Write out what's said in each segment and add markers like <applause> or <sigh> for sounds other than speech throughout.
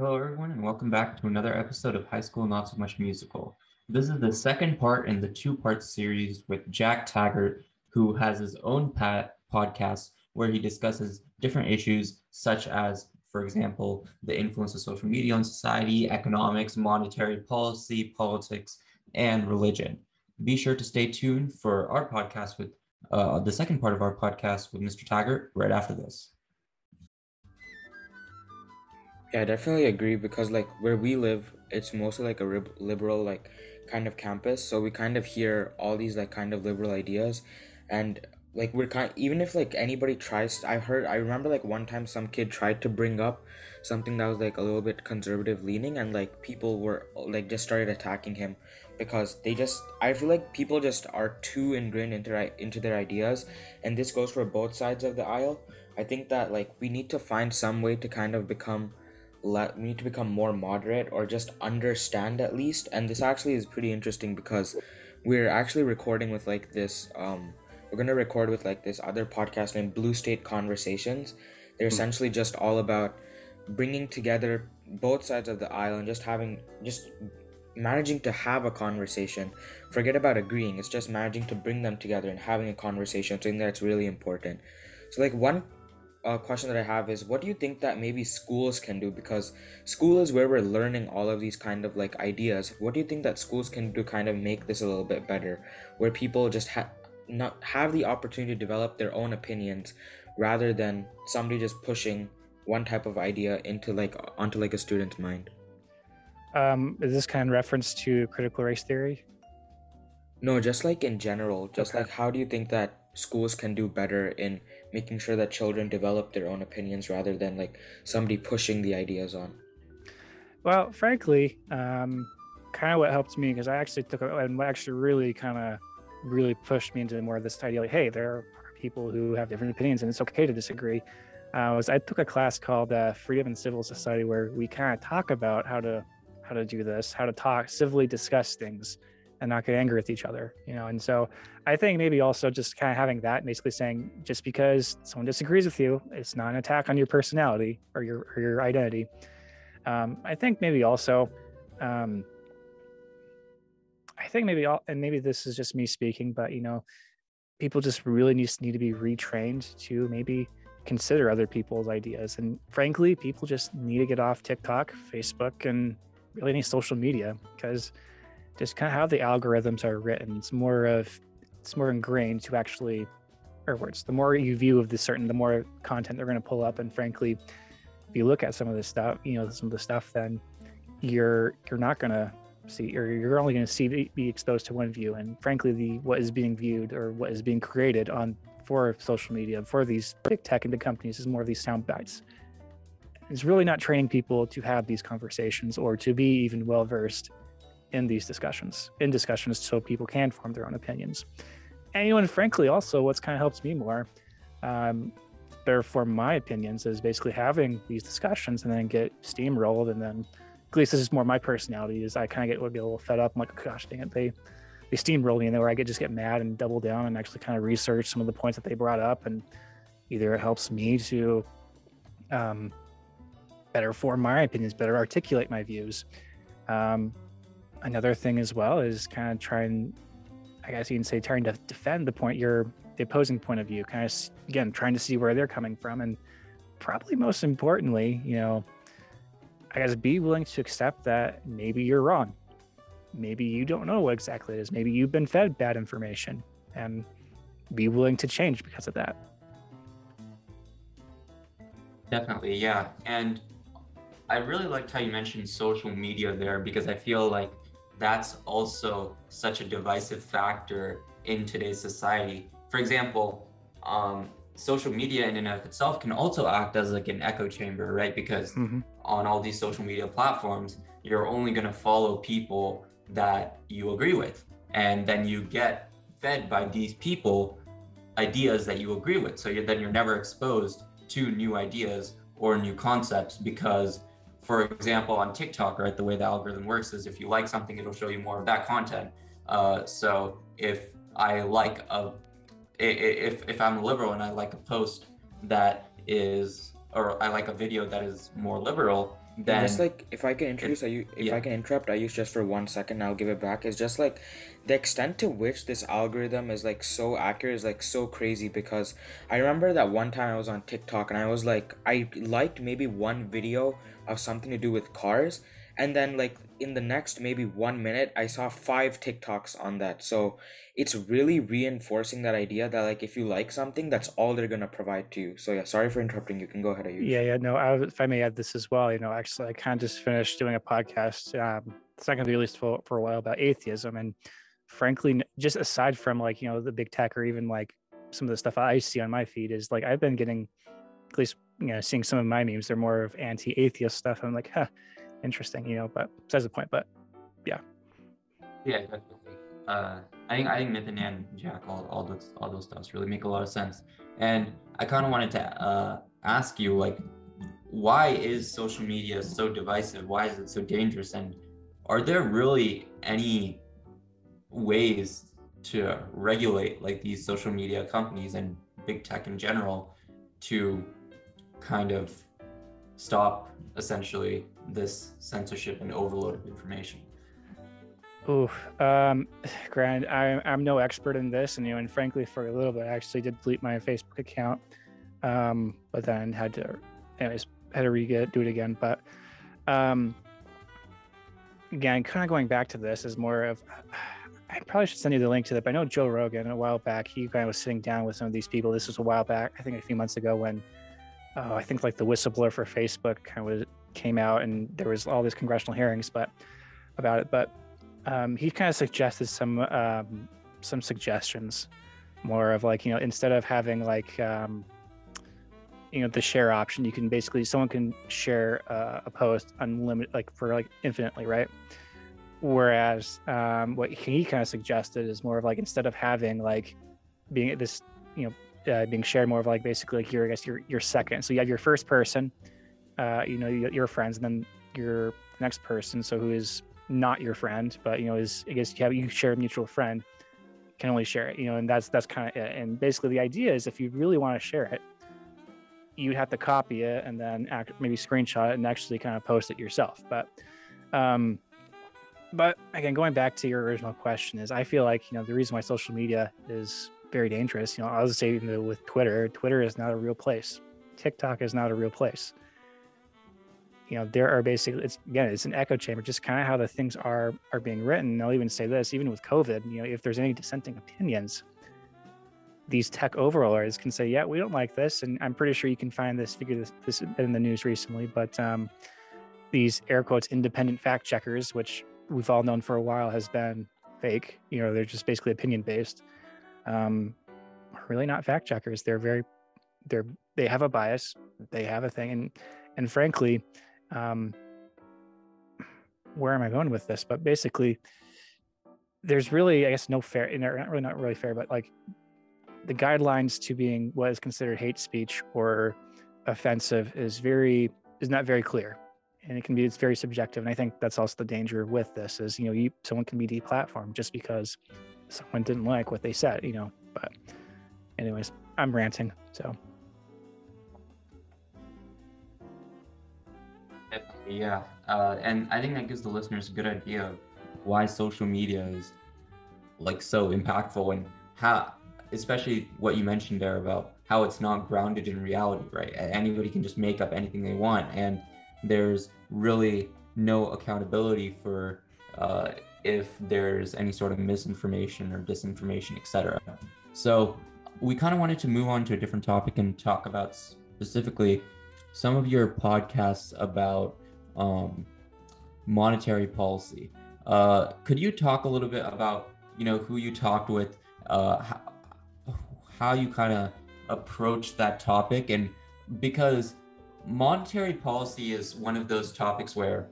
Hello, everyone, and welcome back to another episode of High School Not So Much Musical. This is the second part in the two part series with Jack Taggart, who has his own pat- podcast where he discusses different issues, such as, for example, the influence of social media on society, economics, monetary policy, politics, and religion. Be sure to stay tuned for our podcast with uh, the second part of our podcast with Mr. Taggart right after this. Yeah, I definitely agree because like where we live, it's mostly like a rib- liberal like kind of campus, so we kind of hear all these like kind of liberal ideas, and like we're kind even if like anybody tries, I heard I remember like one time some kid tried to bring up something that was like a little bit conservative leaning, and like people were like just started attacking him because they just I feel like people just are too ingrained into into their ideas, and this goes for both sides of the aisle. I think that like we need to find some way to kind of become let we need to become more moderate or just understand at least. And this actually is pretty interesting because we're actually recording with like this um we're going to record with like this other podcast named blue state conversations. They're mm-hmm. essentially just all about bringing together both sides of the aisle and just having just managing to have a conversation. Forget about agreeing it's just managing to bring them together and having a conversation something that's really important. So like one uh, question that I have is what do you think that maybe schools can do? Because school is where we're learning all of these kind of like ideas. What do you think that schools can do kind of make this a little bit better? Where people just have not have the opportunity to develop their own opinions rather than somebody just pushing one type of idea into like onto like a student's mind? Um is this kind of reference to critical race theory? No just like in general. Just okay. like how do you think that schools can do better in making sure that children develop their own opinions rather than like somebody pushing the ideas on. Well frankly um, kind of what helped me because i actually took and what actually really kind of really pushed me into more of this idea like hey there are people who have different opinions and it's okay to disagree uh, was i took a class called uh, freedom and civil society where we kind of talk about how to how to do this how to talk civilly discuss things and not get angry with each other you know? And so i think maybe also just kind of having that basically saying just because someone disagrees with you it's not an attack on your personality or your or your identity. Um, i think maybe also um, i think maybe all and maybe this is just me speaking but you know people just really need, need to be retrained to maybe consider other people's ideas. And frankly people just need to get off tiktok facebook and really any social media because just kind of how the algorithms are written. It's more of it's more ingrained to actually, or words. The more you view of the certain, the more content they're going to pull up. And frankly, if you look at some of the stuff, you know, some of the stuff, then you're you're not going to see, or you're only going to see be exposed to one view. And frankly, the what is being viewed or what is being created on for social media for these big tech and big companies is more of these sound bites. It's really not training people to have these conversations or to be even well versed in these discussions, in discussions, so people can form their own opinions. And you know, and frankly, also what's kind of helps me more, um, better form my opinions is basically having these discussions and then get steamrolled, and then at least this is more my personality. Is I kind of get, get a little fed up. I'm like, gosh, dang it, they they steamroll me, and where I get just get mad and double down and actually kind of research some of the points that they brought up, and either it helps me to um, better form my opinions, better articulate my views. Um, another thing as well is kind of trying i guess you can say trying to defend the point your the opposing point of view kind of again trying to see where they're coming from and probably most importantly you know i guess be willing to accept that maybe you're wrong. Maybe you don't know what exactly it is. Maybe you've been fed bad information and be willing to change because of that. Definitely yeah. And i really liked how you mentioned social media there because i feel like that's also such a divisive factor in today's society. For example, um, social media in and of itself can also act as like an echo chamber, right? Because mm-hmm. on all these social media platforms, you're only going to follow people that you agree with. And then you get fed by these people ideas that you agree with. So you're, then you're never exposed to new ideas or new concepts because for example, on TikTok, right, the way the algorithm works is if you like something, it'll show you more of that content. Uh, so if I like a, if if I'm a liberal and I like a post that is, or I like a video that is more liberal, then just like if I can introduce, I if yeah. I can interrupt, I use just for one second. I'll give it back. It's just like the extent to which this algorithm is like so accurate is like so crazy because I remember that one time I was on TikTok and I was like I liked maybe one video of something to do with cars and then like in the next maybe one minute I saw five TikToks on that. So it's really reinforcing that idea that like if you like something, that's all they're gonna provide to you. So yeah, sorry for interrupting. You can go ahead. Ayush. Yeah, yeah, no. I, if I may add this as well, you know, actually, I kind of just finished doing a podcast. Um, it's not going to be released for, for a while about atheism, and frankly, just aside from like you know the big tech or even like some of the stuff I see on my feed is like I've been getting, at least you know, seeing some of my memes. They're more of anti-atheist stuff. I'm like, huh, interesting, you know. But besides the point, but Yeah, Yeah, definitely. Uh, I think I think Myth and Nan, Jack, all, all those all those stuffs really make a lot of sense. And I kind of wanted to uh, ask you, like, why is social media so divisive? Why is it so dangerous? And are there really any ways to regulate like these social media companies and big tech in general to kind of stop essentially this censorship and overload of information? Ooh, um, <sighs> Grant, I, I'm no expert in this, and you know, and frankly, for a little bit, I actually did delete my Facebook account, um, but then had to, anyways, had to re do it again. But um, again, kind of going back to this is more of, <sighs> I probably should send you the link to that. But I know Joe Rogan a while back, he kind of was sitting down with some of these people. This was a while back, I think a few months ago, when uh, I think like the whistleblower for Facebook kind of was, came out, and there was all these congressional hearings, but about it, but um, he kind of suggested some um, some suggestions, more of like you know instead of having like um, you know the share option, you can basically someone can share uh, a post unlimited like for like infinitely, right? Whereas um, what he kind of suggested is more of like instead of having like being this you know uh, being shared more of like basically like your I guess your your second. So you have your first person, uh, you know your, friends, and then your next person. So who is not your friend, but you know, is I guess you have you share a mutual friend, can only share it, you know, and that's that's kind of it. And basically, the idea is if you really want to share it, you'd have to copy it and then act, maybe screenshot it and actually kind of post it yourself. But, um, but again, going back to your original question, is I feel like you know the reason why social media is very dangerous. You know, I was saying with Twitter, Twitter is not a real place. TikTok is not a real place you know there are basically it's again it's an echo chamber just kind of how the things are are being written. I'll even say this even with covid you know if there's any dissenting opinions these tech overlords can say yeah we don't like this. And i'm pretty sure you can find this figure this, this in the news recently but um, these air quotes independent fact checkers which we've all known for a while has been fake. You know they're just basically opinion based um, really not fact checkers. They're very they're they have a bias. They have a thing. And and frankly um, where am I going with this? But basically, there's really, I guess, no fair, not really, not really fair, but like the guidelines to being what is considered hate speech or offensive is very is not very clear, and it can be it's very subjective. And I think that's also the danger with this is you know you someone can be deplatformed just because someone didn't like what they said, you know. But anyways, I'm ranting, so. Yeah. Uh, and I think that gives the listeners a good idea of why social media is like so impactful and how, especially what you mentioned there about how it's not grounded in reality, right? Anybody can just make up anything they want, and there's really no accountability for uh, if there's any sort of misinformation or disinformation, etc. So we kind of wanted to move on to a different topic and talk about specifically some of your podcasts about um, monetary policy. Uh, could you talk a little bit about you know who you talked with, uh, how, how you kind of approached that topic, and because monetary policy is one of those topics where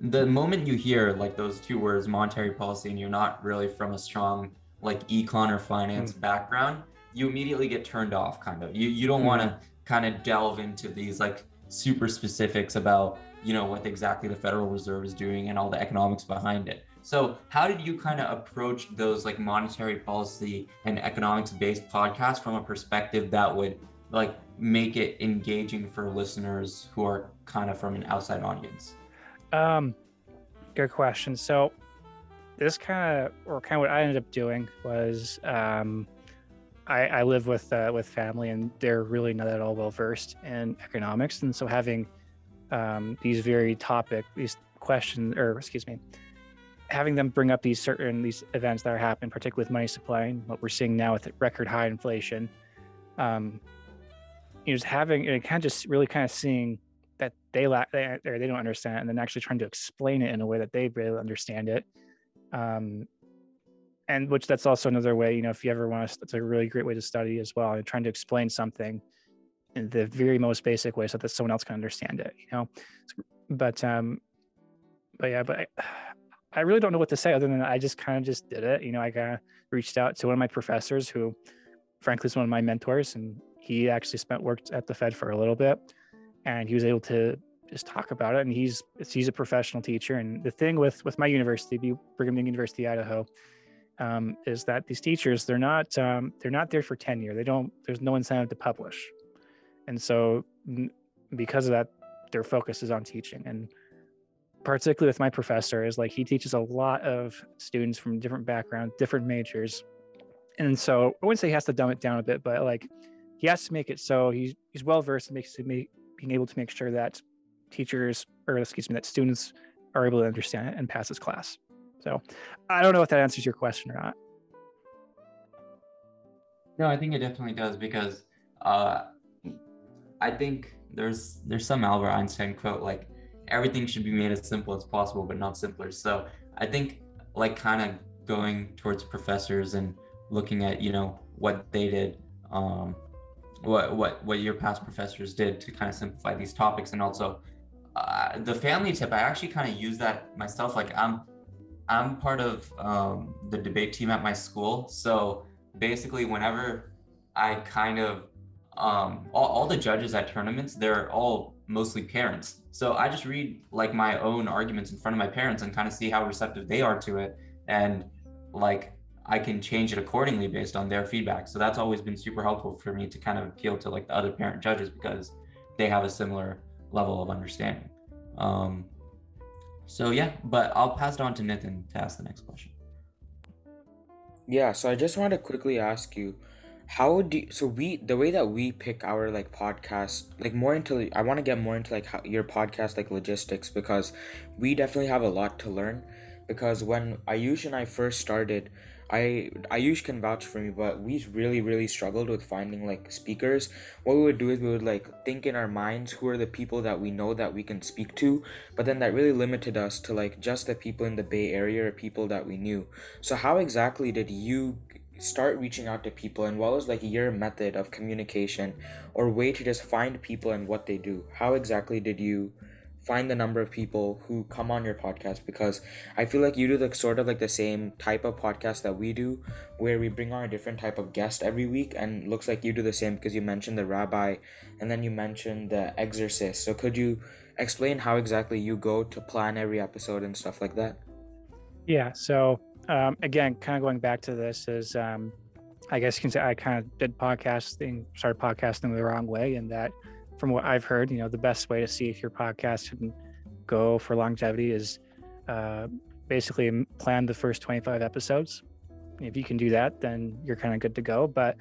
the moment you hear like those two words monetary policy and you're not really from a strong like econ or finance mm. background you immediately get turned off kind of you you don't mm. want to kind of delve into these like super specifics about you know what exactly the federal reserve is doing and all the economics behind it so how did you kind of approach those like monetary policy and economics based podcasts from a perspective that would like make it engaging for listeners who are kind of from an outside audience? Um, good question. So this kind of, or kind of what I ended up doing was, um, I, I live with uh, with family, and they're really not at all well versed in economics, and so having um, these very topic, these questions, or excuse me, having them bring up these certain these events that are happening, particularly with money supply and what we're seeing now with record high inflation. Um, you know, just having and kind of just really kind of seeing that they lack they, or they don't understand, and then actually trying to explain it in a way that they really understand it. Um, and which that's also another way, you know, if you ever want to, it's a really great way to study as well, and trying to explain something in the very most basic way so that someone else can understand it, you know. But um, but yeah, but I, I really don't know what to say other than I just kind of just did it. You know, I kind of reached out to one of my professors who, frankly, is one of my mentors, and he actually spent worked at the Fed for a little bit, and he was able to just talk about it. And he's he's a professional teacher. And the thing with with my university, Brigham Young University, Idaho, um, is that these teachers they're not um, they're not there for tenure. They don't. There's no incentive to publish, and so because of that, their focus is on teaching. And particularly with my professor, is like he teaches a lot of students from different backgrounds, different majors, and so I wouldn't say he has to dumb it down a bit, but like he has to make it so he's he's well versed in being able to make sure that teachers or excuse me that students are able to understand it and pass this class. So I don't know if that answers your question or not. No, I think it definitely does because uh, I think there's there's some Albert Einstein quote like everything should be made as simple as possible, but not simpler. So I think like kind of going towards professors and looking at you know what they did, um, what what what your past professors did to kind of simplify these topics, and also uh, the family tip. I actually kind of use that myself. Like I'm I'm part of um, the debate team at my school. So basically, whenever I kind of um, all, all the judges at tournaments, they're all mostly parents. So I just read like my own arguments in front of my parents and kind of see how receptive they are to it, and like I can change it accordingly based on their feedback. So that's always been super helpful for me to kind of appeal to like the other parent judges because they have a similar level of understanding. Um, so yeah, but I'll pass it on to Nitin to ask the next question. Yeah, so I just want to quickly ask you, how do you, so we the way that we pick our like podcast like more into I want to get more into like how, your podcast like logistics because we definitely have a lot to learn because when Ayush and I first started I Ayush can vouch for me, but we really really struggled with finding like speakers. What we would do is we would like think in our minds who are the people that we know that we can speak to, but then that really limited us to like just the people in the Bay Area or people that we knew. So how exactly did you start reaching out to people and what was like your method of communication or way to just find people and what they do? How exactly did you find the number of people who come on your podcast because I feel like you do the sort of like the same type of podcast that we do where we bring on a different type of guest every week and looks like you do the same because you mentioned the rabbi and then you mentioned the exorcist. So could you explain how exactly you go to plan every episode and stuff like that? Yeah, so um, again, kind of going back to this is um, I guess you can say I kind of did podcasting, started podcasting the wrong way in that from what I've heard, you know, the best way to see if your podcast can go for longevity is uh, basically plan the first 25 episodes. If you can do that, then you're kind of good to go. But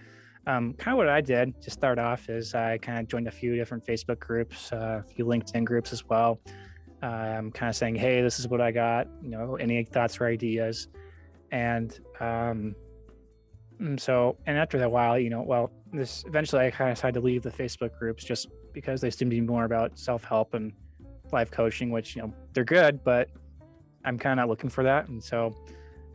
um, kind of what I did to start off is I kind of joined a few different Facebook groups, uh, a few LinkedIn groups as well. I'm um, kind of saying, hey, this is what I got. You know, any thoughts or ideas? And um, mm, so, and after that while, you know, well, this eventually I kind of decided to leave the Facebook groups just because they seem to be more about self-help and life coaching which you know they're good but i'm kind of looking for that. And so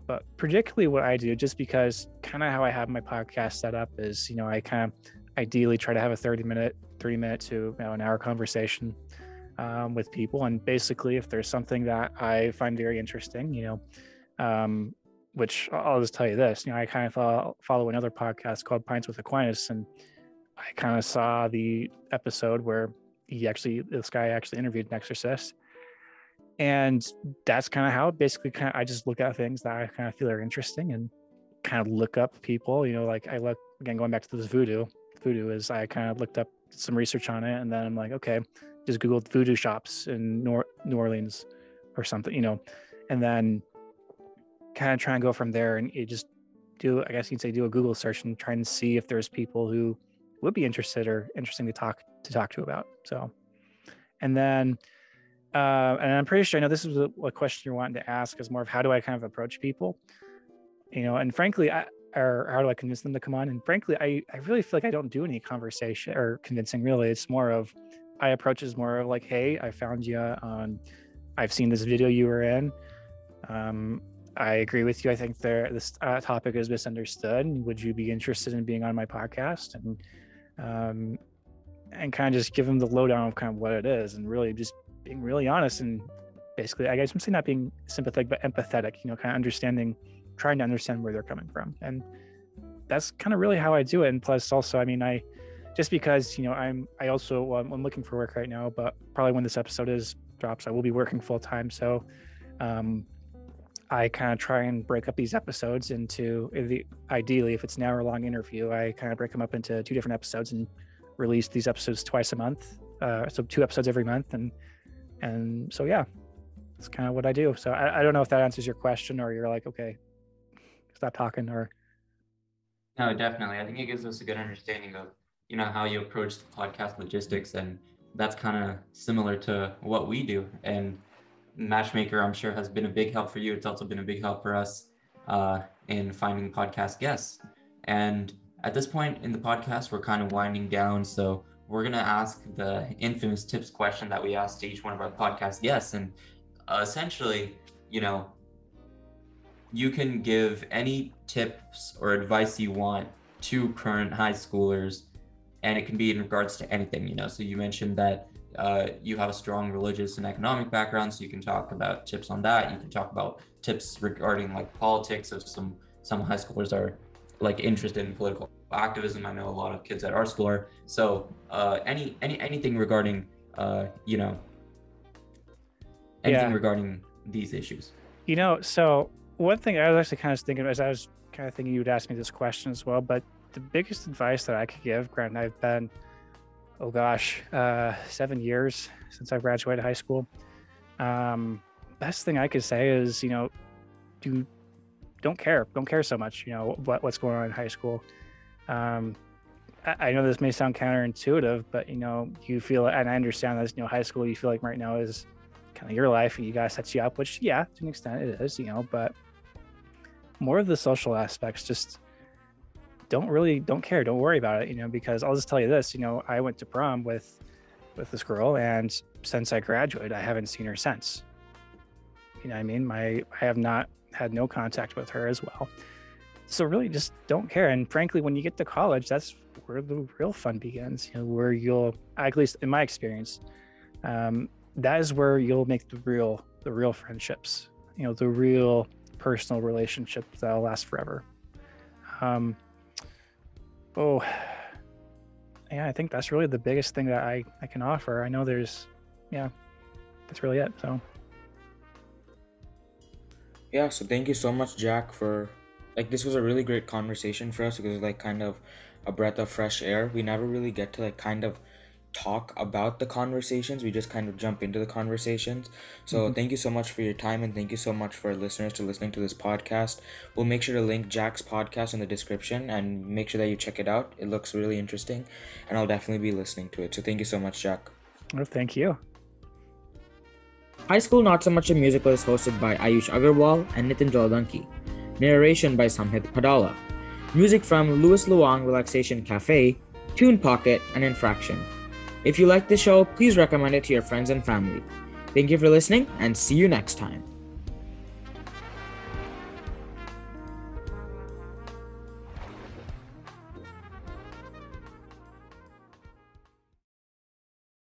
but particularly what i do just because kind of how i have my podcast set up is you know i kind of ideally try to have a 30 minute three minute to you know, an hour conversation um, with people. And basically if there's something that i find very interesting you know um, which i'll just tell you this you know i kind of follow, follow another podcast called pints with aquinas. And I kind of saw the episode where he actually, this guy actually interviewed an exorcist. And that's kind of how basically kind of, I just look at things that I kind of feel are interesting and kind of look up people, you know, like I look again, going back to this voodoo voodoo is I kind of looked up some research on it, and then I'm like, okay, just googled voodoo shops in Nor- New Orleans or something, you know, and then kind of try and go from there, and you just do, I guess you'd say, do a Google search and try and see if there's people who would be interested or interesting to talk to talk to about. So, and then. Uh, and I'm pretty sure I know this is a, a question you're wanting to ask is more of how do I kind of approach people, you know, and frankly, I, or how do I convince them to come on? And frankly, I, I really feel like I don't do any conversation or convincing really. It's more of I approach is more of like, hey, I found you on I've seen this video you were in. Um, I agree with you. I think there this uh, topic is misunderstood. Would you be interested in being on my podcast? And um, and kind of just give them the lowdown of kind of what it is, and really just being really honest and basically, I guess I'm saying not being sympathetic, but empathetic. You know, kind of understanding trying to understand where they're coming from. And that's kind of really how I do it. And plus, also, I mean, I just because you know I'm I also well, I'm looking for work right now, but probably when this episode is drops, I will be working full time. So um, I kind of try and break up these episodes into the ideally, if it's an hour long interview, I kind of break them up into two different episodes and release these episodes twice a month. Uh, so two episodes every month, and and so yeah, that's kind of what I do. So I, I don't know if that answers your question or you're like, okay, stop talking or no definitely i think it gives us a good understanding of you know how you approach the podcast logistics and that's kind of similar to what we do and matchmaker i'm sure has been a big help for you. It's also been a big help for us uh, in finding podcast guests. And at this point in the podcast we're kind of winding down. So we're going to ask the infamous tips question that we asked to each one of our podcast guests. And uh, essentially you know you can give any tips or advice you want to current high schoolers and it can be in regards to anything you know. So you mentioned that uh, you have a strong religious and economic background so you can talk about tips on that. You can talk about tips regarding like politics if some some high schoolers are like interested in political activism. I know a lot of kids at our school are. So uh, any any anything regarding uh, you know anything yeah. regarding these issues? You know so one thing I was actually kind of thinking as I was kind of thinking you would ask me this question as well, but the biggest advice that I could give, granted, I've been, oh gosh, uh, seven years since I graduated high school. Um, best thing I could say is, you know, do don't care, don't care so much, you know, what, what's going on in high school. Um, I, I know this may sound counterintuitive, but you know, you feel, and I understand that, you know, high school, you feel like right now is kind of your life and you guys set you up, which yeah, to an extent it is, you know, but more of the social aspects just don't really don't care don't worry about it you know because i'll just tell you this you know i went to prom with with this girl and since i graduated i haven't seen her since. You know i mean? My i have not had no contact with her as well. So really just don't care and frankly when you get to college that's where the real fun begins you know where you'll at least in my experience um, that is where you'll make the real the real friendships you know the real personal relationship that'll last forever. Um, oh, yeah, I think that's really the biggest thing that I, I can offer. I know there's, yeah, that's really it. So, yeah, so thank you so much, Jack, for like this was a really great conversation for us because like kind of a breath of fresh air. We never really get to like kind of talk about the conversations we just kind of jump into the conversations. So mm-hmm. thank you so much for your time and thank you so much for listeners to listening to this podcast. We'll make sure to link jack's podcast in the description and make sure that you check it out. It looks really interesting and i'll definitely be listening to it. So thank you so much jack. Well thank you. High school not so much a musical is hosted by ayush agarwal and nitin jaladanki narration by samhit padala. Music from louis luang relaxation cafe tune pocket and infraction if you like this show, please recommend it to your friends and family. Thank you for listening and see you next time.